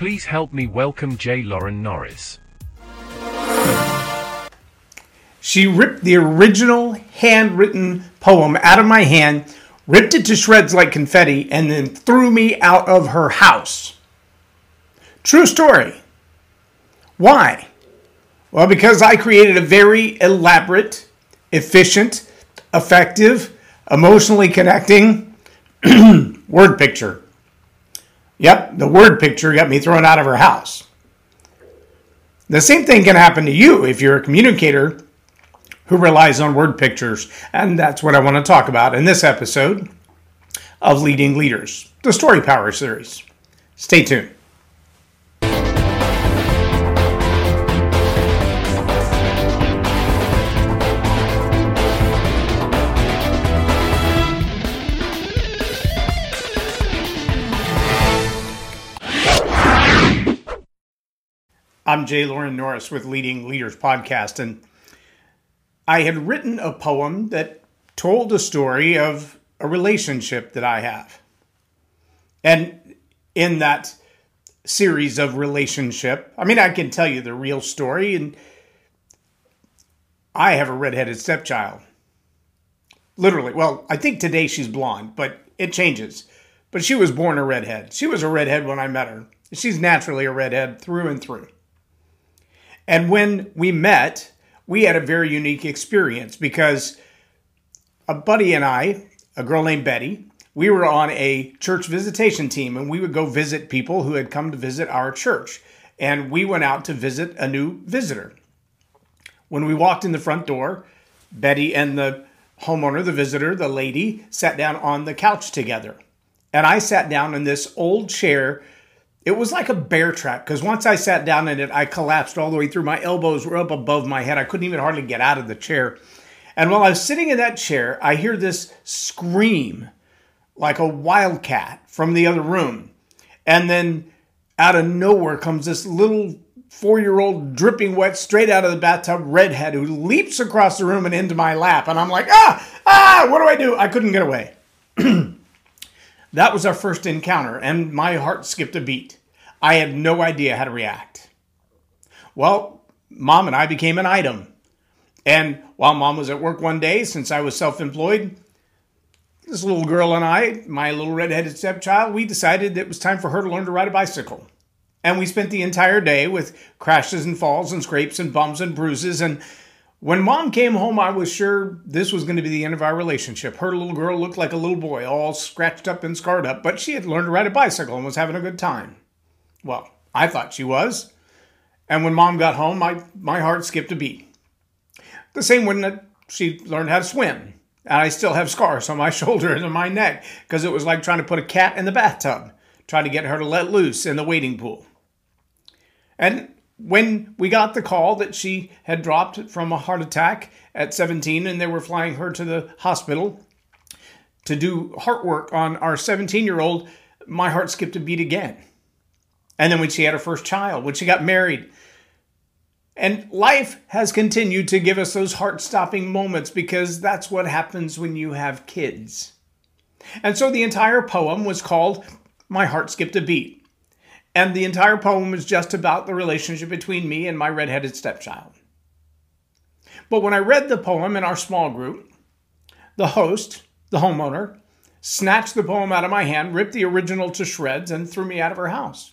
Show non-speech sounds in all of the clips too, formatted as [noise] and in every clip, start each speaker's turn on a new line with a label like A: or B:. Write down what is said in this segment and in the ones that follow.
A: Please help me welcome J. Loren Norris.
B: She ripped the original handwritten poem out of my hand, ripped it to shreds like confetti, and then threw me out of her house. True story. Why? Well, because I created a very elaborate, efficient, effective, emotionally connecting [clears throat] word picture. Yep, the word picture got me thrown out of her house. The same thing can happen to you if you're a communicator who relies on word pictures. And that's what I want to talk about in this episode of Leading Leaders, the Story Power series. Stay tuned. I'm Jay Loren Norris with Leading Leaders Podcast, and I had written a poem that told a story of a relationship that I have. And in that series of relationship, I mean, I can tell you the real story, and I have a redheaded stepchild. Literally, well, I think today she's blonde, but it changes. But she was born a redhead. She was a redhead when I met her. She's naturally a redhead through and through. And when we met, we had a very unique experience because a buddy and I, a girl named Betty, we were on a church visitation team and we would go visit people who had come to visit our church. And we went out to visit a new visitor. When we walked in the front door, Betty and the homeowner, the visitor, the lady, sat down on the couch together. And I sat down in this old chair it was like a bear trap because once I sat down in it, I collapsed all the way through. My elbows were up above my head. I couldn't even hardly get out of the chair. And while I was sitting in that chair, I hear this scream like a wildcat from the other room. And then out of nowhere comes this little four year old dripping wet straight out of the bathtub redhead who leaps across the room and into my lap. And I'm like, ah, ah, what do I do? I couldn't get away. [clears throat] That was our first encounter, and my heart skipped a beat. I had no idea how to react. Well, mom and I became an item. And while mom was at work one day, since I was self employed, this little girl and I, my little redheaded stepchild, we decided it was time for her to learn to ride a bicycle. And we spent the entire day with crashes and falls and scrapes and bumps and bruises and when mom came home, I was sure this was going to be the end of our relationship. Her little girl looked like a little boy, all scratched up and scarred up, but she had learned to ride a bicycle and was having a good time. Well, I thought she was. And when mom got home, my, my heart skipped a beat. The same when she learned how to swim. And I still have scars on my [laughs] shoulder and my neck because it was like trying to put a cat in the bathtub, trying to get her to let loose in the wading pool. And when we got the call that she had dropped from a heart attack at 17 and they were flying her to the hospital to do heart work on our 17 year old, my heart skipped a beat again. And then when she had her first child, when she got married, and life has continued to give us those heart stopping moments because that's what happens when you have kids. And so the entire poem was called My Heart Skipped a Beat. And the entire poem was just about the relationship between me and my redheaded stepchild. But when I read the poem in our small group, the host, the homeowner, snatched the poem out of my hand, ripped the original to shreds, and threw me out of her house.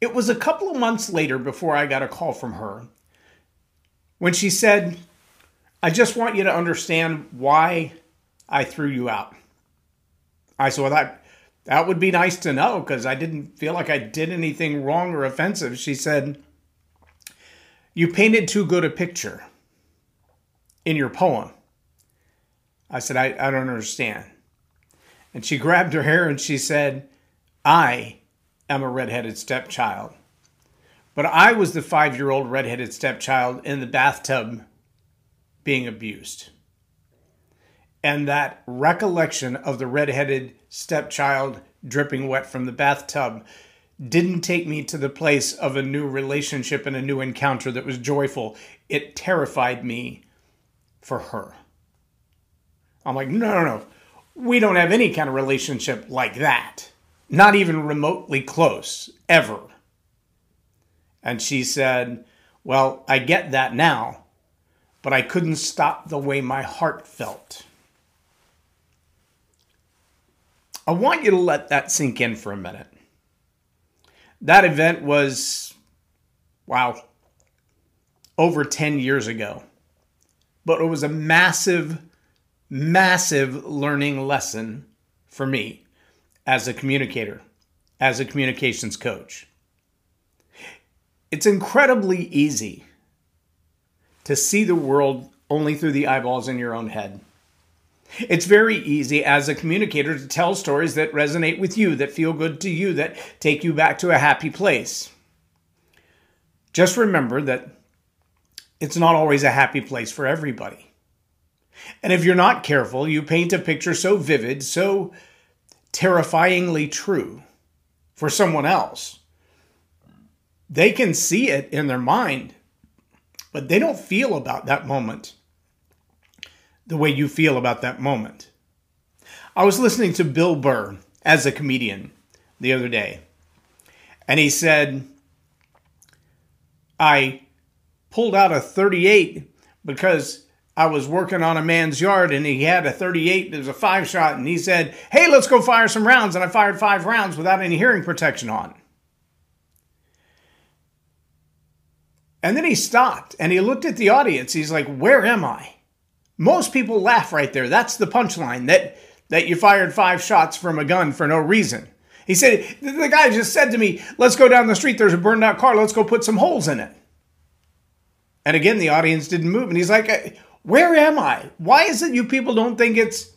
B: It was a couple of months later before I got a call from her when she said, I just want you to understand why I threw you out. I said, Well, that, that would be nice to know because I didn't feel like I did anything wrong or offensive. She said, You painted too good a picture in your poem. I said, I, I don't understand. And she grabbed her hair and she said, I am a redheaded stepchild. But I was the five year old redheaded stepchild in the bathtub being abused and that recollection of the redheaded stepchild dripping wet from the bathtub didn't take me to the place of a new relationship and a new encounter that was joyful. It terrified me for her. I'm like, no, no, no. We don't have any kind of relationship like that. Not even remotely close, ever. And she said, Well, I get that now, but I couldn't stop the way my heart felt. I want you to let that sink in for a minute. That event was, wow, over 10 years ago. But it was a massive, massive learning lesson for me as a communicator, as a communications coach. It's incredibly easy to see the world only through the eyeballs in your own head. It's very easy as a communicator to tell stories that resonate with you, that feel good to you, that take you back to a happy place. Just remember that it's not always a happy place for everybody. And if you're not careful, you paint a picture so vivid, so terrifyingly true for someone else. They can see it in their mind, but they don't feel about that moment the way you feel about that moment. I was listening to Bill Burr as a comedian the other day, and he said, I pulled out a 38 because I was working on a man's yard and he had a 38. It was a five shot, and he said, Hey, let's go fire some rounds. And I fired five rounds without any hearing protection on. And then he stopped and he looked at the audience. He's like, Where am I? Most people laugh right there. That's the punchline that, that you fired five shots from a gun for no reason. He said, The guy just said to me, Let's go down the street. There's a burned out car. Let's go put some holes in it. And again, the audience didn't move. And he's like, Where am I? Why is it you people don't think it's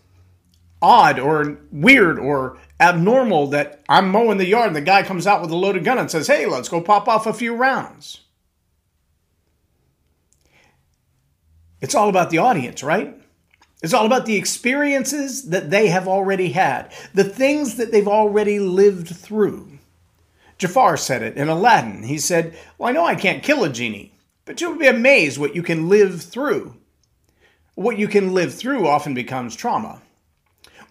B: odd or weird or abnormal that I'm mowing the yard and the guy comes out with a loaded gun and says, Hey, let's go pop off a few rounds? It's all about the audience, right? It's all about the experiences that they have already had, the things that they've already lived through. Jafar said it in Aladdin. He said, Well, I know I can't kill a genie, but you'll be amazed what you can live through. What you can live through often becomes trauma.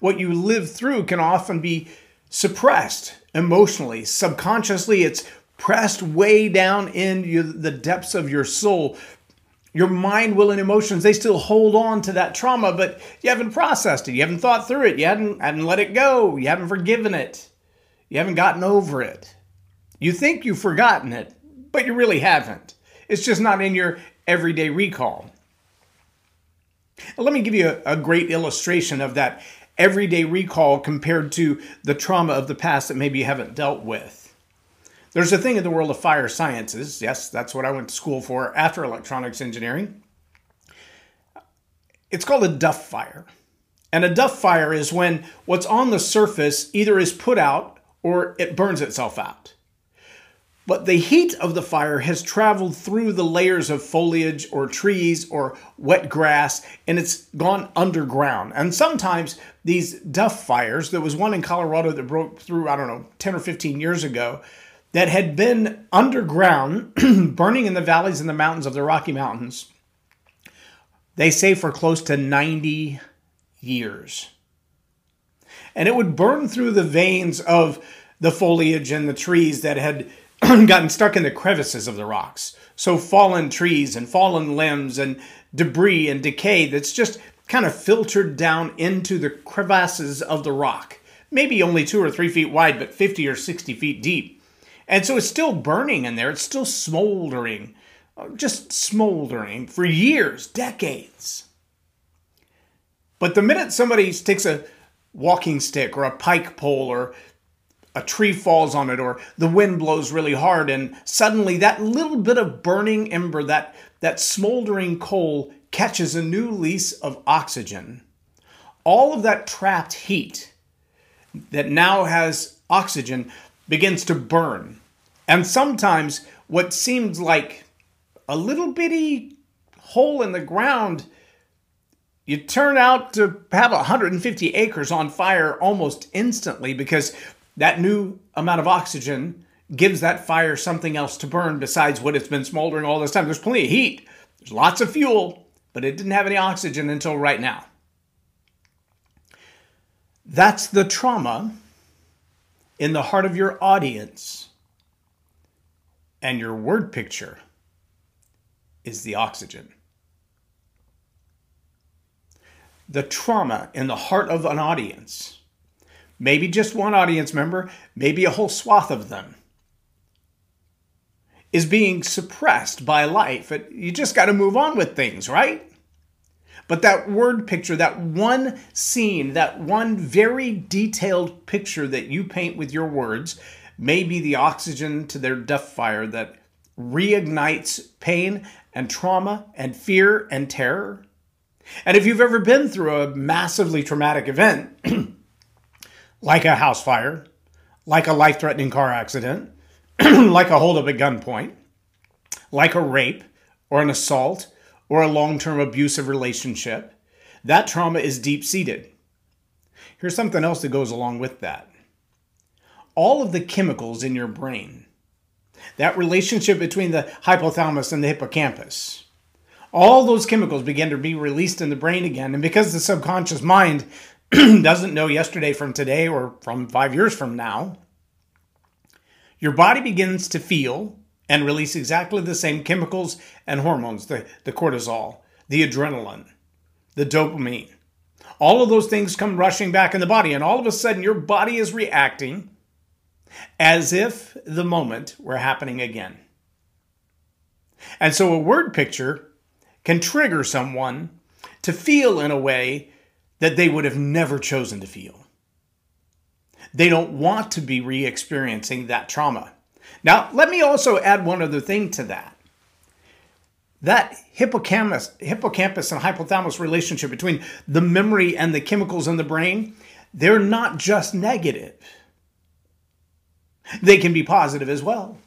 B: What you live through can often be suppressed emotionally, subconsciously. It's pressed way down in the depths of your soul, your mind, will, and emotions, they still hold on to that trauma, but you haven't processed it. You haven't thought through it. You haven't, haven't let it go. You haven't forgiven it. You haven't gotten over it. You think you've forgotten it, but you really haven't. It's just not in your everyday recall. Let me give you a, a great illustration of that everyday recall compared to the trauma of the past that maybe you haven't dealt with. There's a thing in the world of fire sciences. Yes, that's what I went to school for after electronics engineering. It's called a Duff fire. And a Duff fire is when what's on the surface either is put out or it burns itself out. But the heat of the fire has traveled through the layers of foliage or trees or wet grass and it's gone underground. And sometimes these Duff fires, there was one in Colorado that broke through, I don't know, 10 or 15 years ago, that had been underground, [clears throat] burning in the valleys and the mountains of the Rocky Mountains, they say for close to 90 years. And it would burn through the veins of the foliage and the trees that had [clears throat] gotten stuck in the crevices of the rocks. So, fallen trees and fallen limbs and debris and decay that's just kind of filtered down into the crevasses of the rock. Maybe only two or three feet wide, but 50 or 60 feet deep. And so it's still burning in there, it's still smoldering, uh, just smoldering for years, decades. But the minute somebody takes a walking stick or a pike pole or a tree falls on it or the wind blows really hard and suddenly that little bit of burning ember that that smoldering coal catches a new lease of oxygen all of that trapped heat that now has oxygen begins to burn. And sometimes what seems like a little bitty hole in the ground, you turn out to have 150 acres on fire almost instantly because that new amount of oxygen gives that fire something else to burn besides what it's been smoldering all this time. There's plenty of heat, there's lots of fuel, but it didn't have any oxygen until right now. That's the trauma in the heart of your audience. And your word picture is the oxygen. The trauma in the heart of an audience, maybe just one audience member, maybe a whole swath of them, is being suppressed by life. You just got to move on with things, right? But that word picture, that one scene, that one very detailed picture that you paint with your words, may be the oxygen to their duff fire that reignites pain and trauma and fear and terror. And if you've ever been through a massively traumatic event, [clears throat] like a house fire, like a life threatening car accident, [clears throat] like a holdup at gunpoint, like a rape or an assault or a long term abusive relationship, that trauma is deep seated. Here's something else that goes along with that all of the chemicals in your brain, that relationship between the hypothalamus and the hippocampus, all those chemicals begin to be released in the brain again. And because the subconscious mind [clears throat] doesn't know yesterday from today or from five years from now, your body begins to feel and release exactly the same chemicals and hormones the, the cortisol, the adrenaline, the dopamine. All of those things come rushing back in the body, and all of a sudden, your body is reacting as if the moment were happening again. And so, a word picture can trigger someone to feel in a way that they would have never chosen to feel. They don't want to be re experiencing that trauma. Now, let me also add one other thing to that. That hippocampus, hippocampus and hypothalamus relationship between the memory and the chemicals in the brain, they're not just negative. They can be positive as well.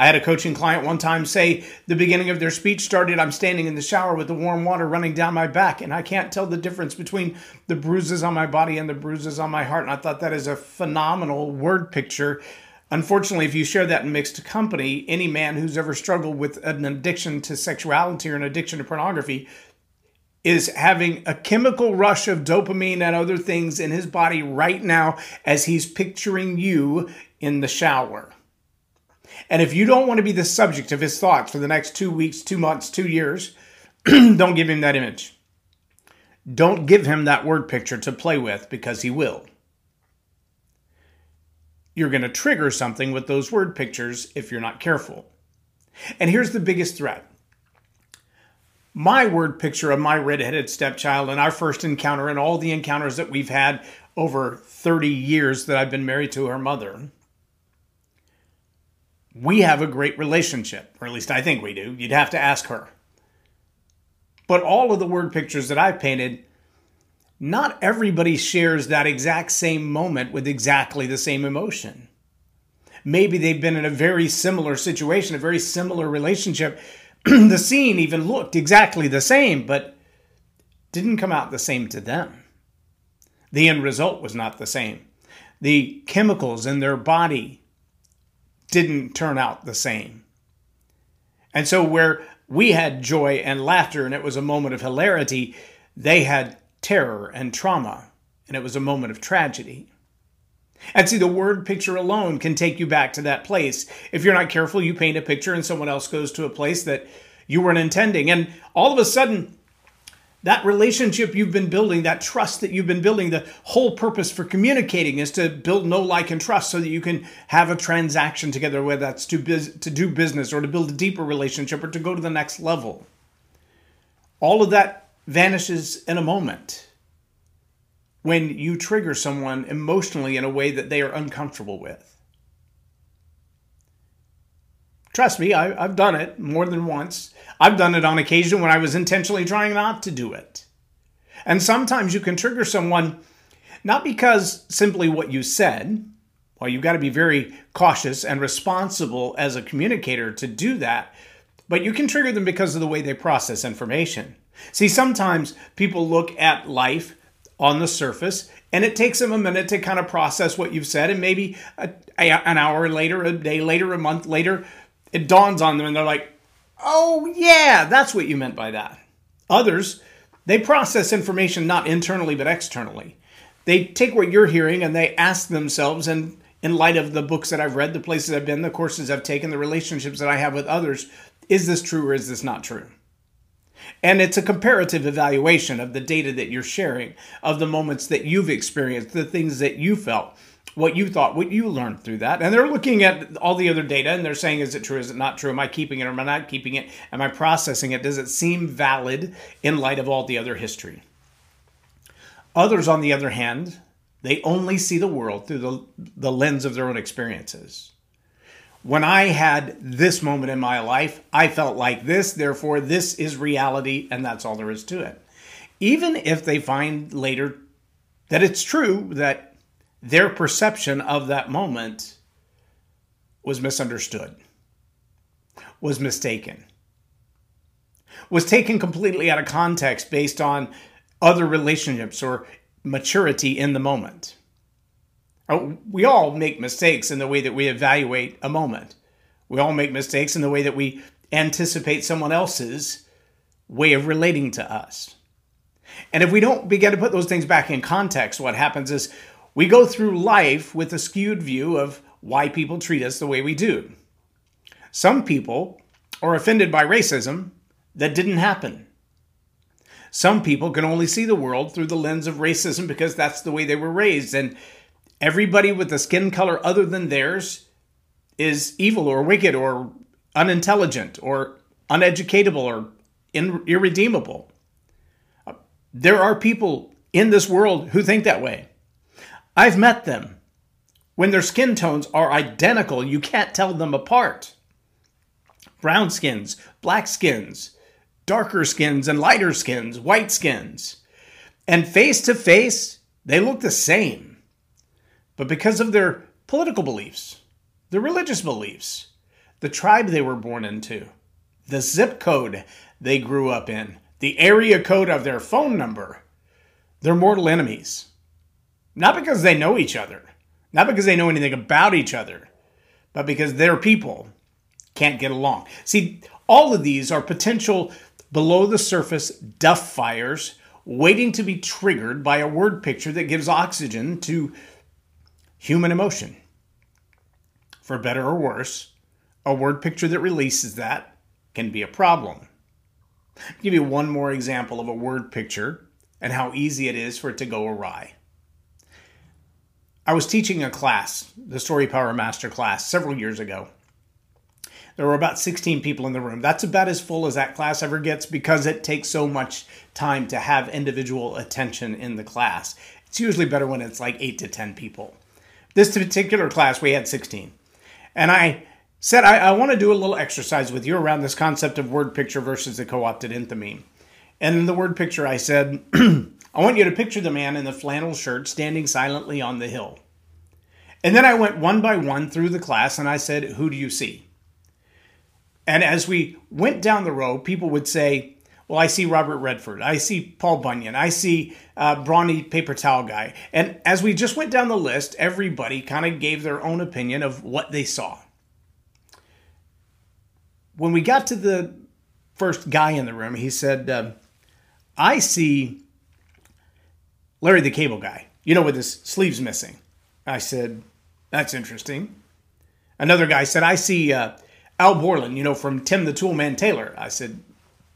B: I had a coaching client one time say the beginning of their speech started I'm standing in the shower with the warm water running down my back, and I can't tell the difference between the bruises on my body and the bruises on my heart. And I thought that is a phenomenal word picture Unfortunately, if you share that in mixed company, any man who's ever struggled with an addiction to sexuality or an addiction to pornography is having a chemical rush of dopamine and other things in his body right now as he's picturing you in the shower. And if you don't want to be the subject of his thoughts for the next two weeks, two months, two years, [clears throat] don't give him that image. Don't give him that word picture to play with because he will you're going to trigger something with those word pictures if you're not careful. And here's the biggest threat my word picture of my redheaded stepchild and our first encounter and all the encounters that we've had over 30 years that I've been married to her mother. We have a great relationship, or at least I think we do. You'd have to ask her. But all of the word pictures that I've painted not everybody shares that exact same moment with exactly the same emotion. Maybe they've been in a very similar situation, a very similar relationship. [clears throat] the scene even looked exactly the same, but didn't come out the same to them. The end result was not the same. The chemicals in their body didn't turn out the same. And so, where we had joy and laughter and it was a moment of hilarity, they had terror and trauma, and it was a moment of tragedy. And see, the word picture alone can take you back to that place. If you're not careful, you paint a picture and someone else goes to a place that you weren't intending. And all of a sudden, that relationship you've been building, that trust that you've been building, the whole purpose for communicating is to build know, like, and trust so that you can have a transaction together, whether that's to, biz- to do business or to build a deeper relationship or to go to the next level. All of that vanishes in a moment when you trigger someone emotionally in a way that they are uncomfortable with. Trust me, I, have done it more than once. I've done it on occasion when I was intentionally trying not to do it. And sometimes you can trigger someone not because simply what you said, well, you've got to be very cautious and responsible as a communicator to do that, but you can trigger them because of the way they process information. See, sometimes people look at life on the surface and it takes them a minute to kind of process what you've said. And maybe a, a, an hour later, a day later, a month later, it dawns on them and they're like, oh, yeah, that's what you meant by that. Others, they process information not internally but externally. They take what you're hearing and they ask themselves, and in light of the books that I've read, the places I've been, the courses I've taken, the relationships that I have with others. Is this true or is this not true? And it's a comparative evaluation of the data that you're sharing, of the moments that you've experienced, the things that you felt, what you thought, what you learned through that. And they're looking at all the other data and they're saying, is it true? Is it not true? Am I keeping it or am I not keeping it? Am I processing it? Does it seem valid in light of all the other history? Others, on the other hand, they only see the world through the, the lens of their own experiences. When I had this moment in my life, I felt like this, therefore, this is reality, and that's all there is to it. Even if they find later that it's true that their perception of that moment was misunderstood, was mistaken, was taken completely out of context based on other relationships or maturity in the moment. Oh, we all make mistakes in the way that we evaluate a moment. We all make mistakes in the way that we anticipate someone else's way of relating to us. And if we don't begin to put those things back in context, what happens is we go through life with a skewed view of why people treat us the way we do. Some people are offended by racism that didn't happen. Some people can only see the world through the lens of racism because that's the way they were raised. And everybody with a skin color other than theirs is evil or wicked or unintelligent or uneducatable or irredeemable. There are people in this world who think that way. I've met them. When their skin tones are identical, you can't tell them apart. Brown skins, black skins, darker skins and lighter skins, white skins. And face to face, they look the same. But because of their political beliefs, their religious beliefs, the tribe they were born into, the zip code they grew up in, the area code of their phone number, they're mortal enemies. Not because they know each other, not because they know anything about each other, but because their people can't get along. See, all of these are potential below the surface duff fires waiting to be triggered by a word picture that gives oxygen to human emotion. For better or worse, a word picture that releases that can be a problem. I'll give you one more example of a word picture and how easy it is for it to go awry. I was teaching a class, the Story Power Master class, several years ago. There were about 16 people in the room. That's about as full as that class ever gets because it takes so much time to have individual attention in the class. It's usually better when it's like 8 to 10 people. This particular class, we had 16. And I said, I, I want to do a little exercise with you around this concept of word picture versus the co opted enthymeme. And in the word picture, I said, [clears throat] I want you to picture the man in the flannel shirt standing silently on the hill. And then I went one by one through the class and I said, Who do you see? And as we went down the row, people would say, well, I see Robert Redford. I see Paul Bunyan. I see uh, Brawny Paper Towel Guy. And as we just went down the list, everybody kind of gave their own opinion of what they saw. When we got to the first guy in the room, he said, uh, I see Larry the Cable Guy, you know, with his sleeves missing. I said, That's interesting. Another guy said, I see uh, Al Borland, you know, from Tim the Toolman Taylor. I said,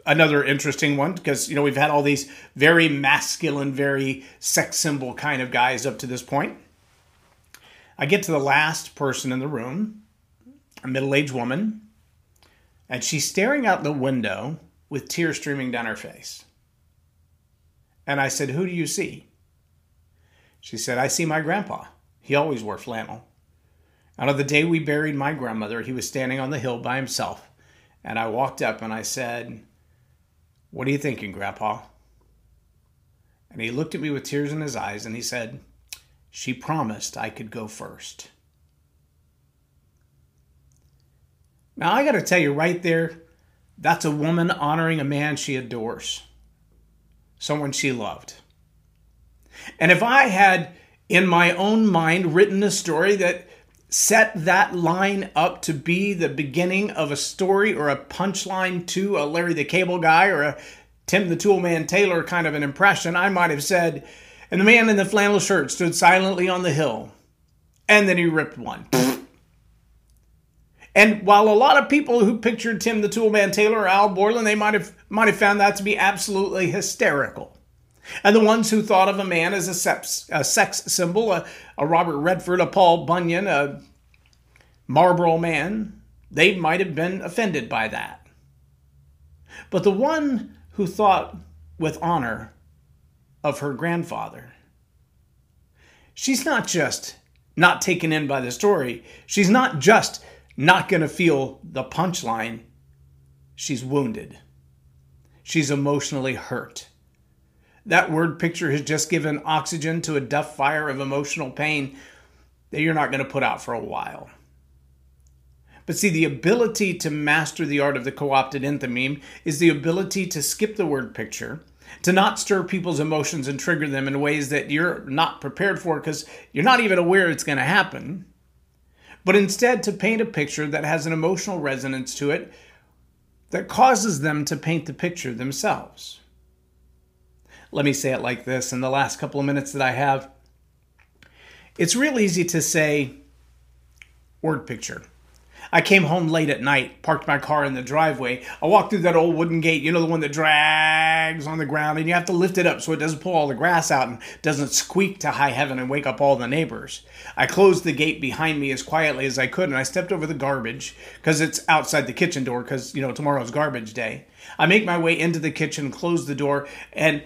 B: another interesting one because, you know, we've had all these very masculine, very sex symbol kind of guys up to this point. I get to the last person in the room, a middle aged woman, and she's staring out the window with tears streaming down her face. And I said, Who do you see? She said, I see my grandpa. He always wore flannel. Out of the day we buried my grandmother, he was standing on the hill by himself. And I walked up and I said, What are you thinking, Grandpa? And he looked at me with tears in his eyes and he said, She promised I could go first. Now, I got to tell you right there, that's a woman honoring a man she adores, someone she loved. And if I had in my own mind written a story that set that line up to be the beginning of a story or a punchline to a Larry the Cable Guy or a Tim the Toolman Taylor kind of an impression, I might have said, and the man in the flannel shirt stood silently on the hill, And then he ripped one. And while a lot of people who pictured Tim the Toolman Taylor or Al Borland, they might have might have found that to be absolutely hysterical. And the ones who thought of a man as a sex, a sex symbol, a, a Robert Redford, a Paul Bunyan, a Marlboro man, they might have been offended by that. But the one who thought with honor of her grandfather, she's not just not taken in by the story, she's not just not going to feel the punchline. She's wounded. She's emotionally hurt. That word picture has just given oxygen to a duff fire of emotional pain that you're not going to put out for a while. But see, the ability to master the art of the co opted enthymeme is the ability to skip the word picture, to not stir people's emotions and trigger them in ways that you're not prepared for because you're not even aware it's going to happen but instead to paint a picture that has an emotional resonance to it that causes them to paint the picture themselves. Let me say it like this in the last couple of minutes that I have. It's real easy to say word picture. I came home late at night, parked my car in the driveway. I walked through that old wooden gate, you know, the one that drags on the ground, and you have to lift it up so it doesn't pull all the grass out and doesn't squeak to high heaven and wake up all the neighbors. I closed the gate behind me as quietly as I could, and I stepped over the garbage because it's outside the kitchen door because, you know, tomorrow's garbage day. I make my way into the kitchen, close the door, and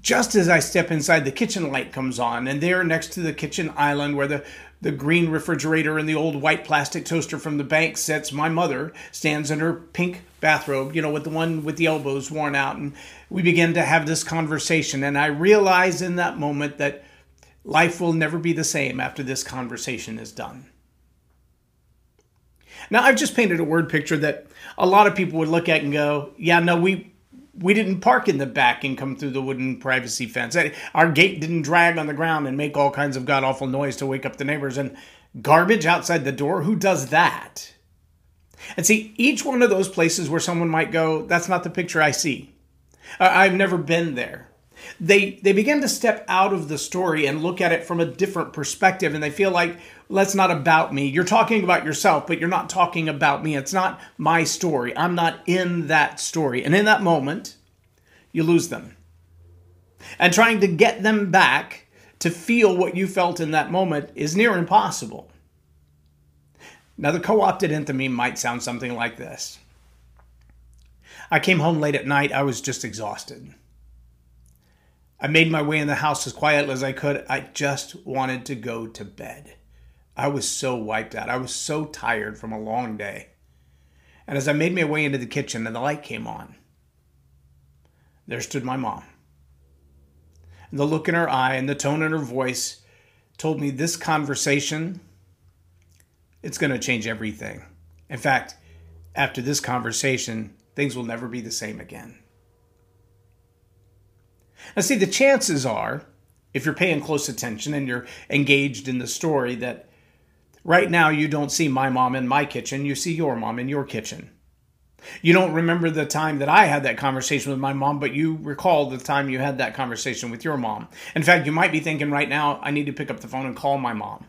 B: just as I step inside, the kitchen light comes on, and there next to the kitchen island where the, the green refrigerator and the old white plastic toaster from the bank sits, my mother stands in her pink bathrobe, you know, with the one with the elbows worn out. And we begin to have this conversation. And I realize in that moment that life will never be the same after this conversation is done. Now, I've just painted a word picture that a lot of people would look at and go, yeah, no, we we didn't park in the back and come through the wooden privacy fence. Our gate didn't drag on the ground and make all kinds of god awful noise to wake up the neighbors. And garbage outside the door, who does that? And see, each one of those places where someone might go, that's not the picture I see. I've never been there. They they begin to step out of the story and look at it from a different perspective, and they feel like that's not about me. You're talking about yourself, but you're not talking about me. It's not my story. I'm not in that story. And in that moment, you lose them. And trying to get them back to feel what you felt in that moment is near impossible. Now, the co opted enthymeme might sound something like this I came home late at night. I was just exhausted. I made my way in the house as quietly as I could. I just wanted to go to bed. I was so wiped out. I was so tired from a long day. And as I made my way into the kitchen and the light came on, there stood my mom. And the look in her eye and the tone in her voice told me this conversation it's going to change everything. In fact, after this conversation, things will never be the same again. Now, see, the chances are, if you're paying close attention and you're engaged in the story, that Right now, you don't see my mom in my kitchen, you see your mom in your kitchen. You don't remember the time that I had that conversation with my mom, but you recall the time you had that conversation with your mom. In fact, you might be thinking right now, I need to pick up the phone and call my mom.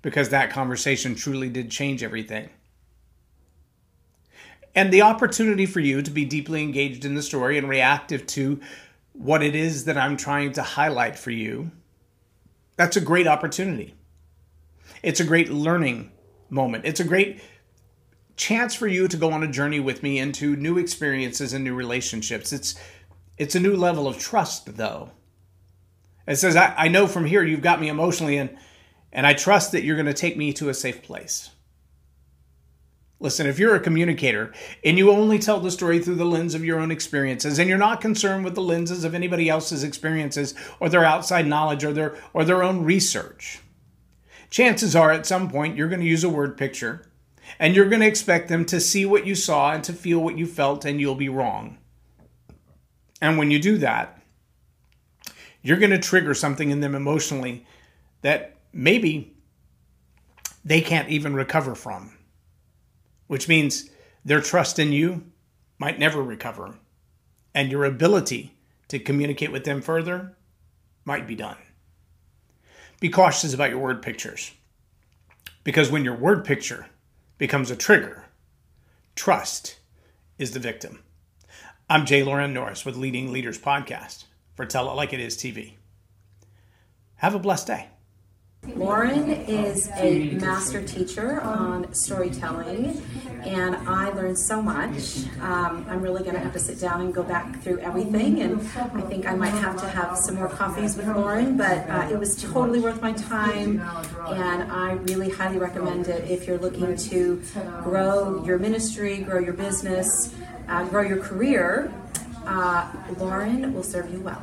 B: Because that conversation truly did change everything. And the opportunity for you to be deeply engaged in the story and reactive to what it is that I'm trying to highlight for you, that's a great opportunity. It's a great learning moment. It's a great chance for you to go on a journey with me into new experiences and new relationships. It's it's a new level of trust though. It says, I, I know from here you've got me emotionally and and I trust that you're going to take me to a safe place. Listen, if you're a communicator and you only tell the story through the lens of your own experiences and you're not concerned with the lenses of anybody else's experiences or their outside knowledge or their or their own research, chances are at some point you're going to use a word picture and you're going to expect them to see what you saw and to feel what you felt, and you'll be wrong. And when you do that, you're going to trigger something in them emotionally that maybe they can't even recover from, which means their trust in you might never recover, and your ability to communicate with them further might be done. Be cautious about your word pictures. Because when your word picture becomes a trigger, trust is the victim. I'm Jay Loren Norris with Leading Leaders Podcast for Tell It Like It Is TV. Have a blessed day.
C: Loren is a master teacher on storytelling, and I learned so much. Um, I'm really going to have to sit down and go back through everything, and I think I might have to have some more coffees with Loren, but uh, it was totally worth my time, and I really highly recommend it if you're looking to grow your ministry, grow your business, uh, grow your career. Uh, Loren will serve you well.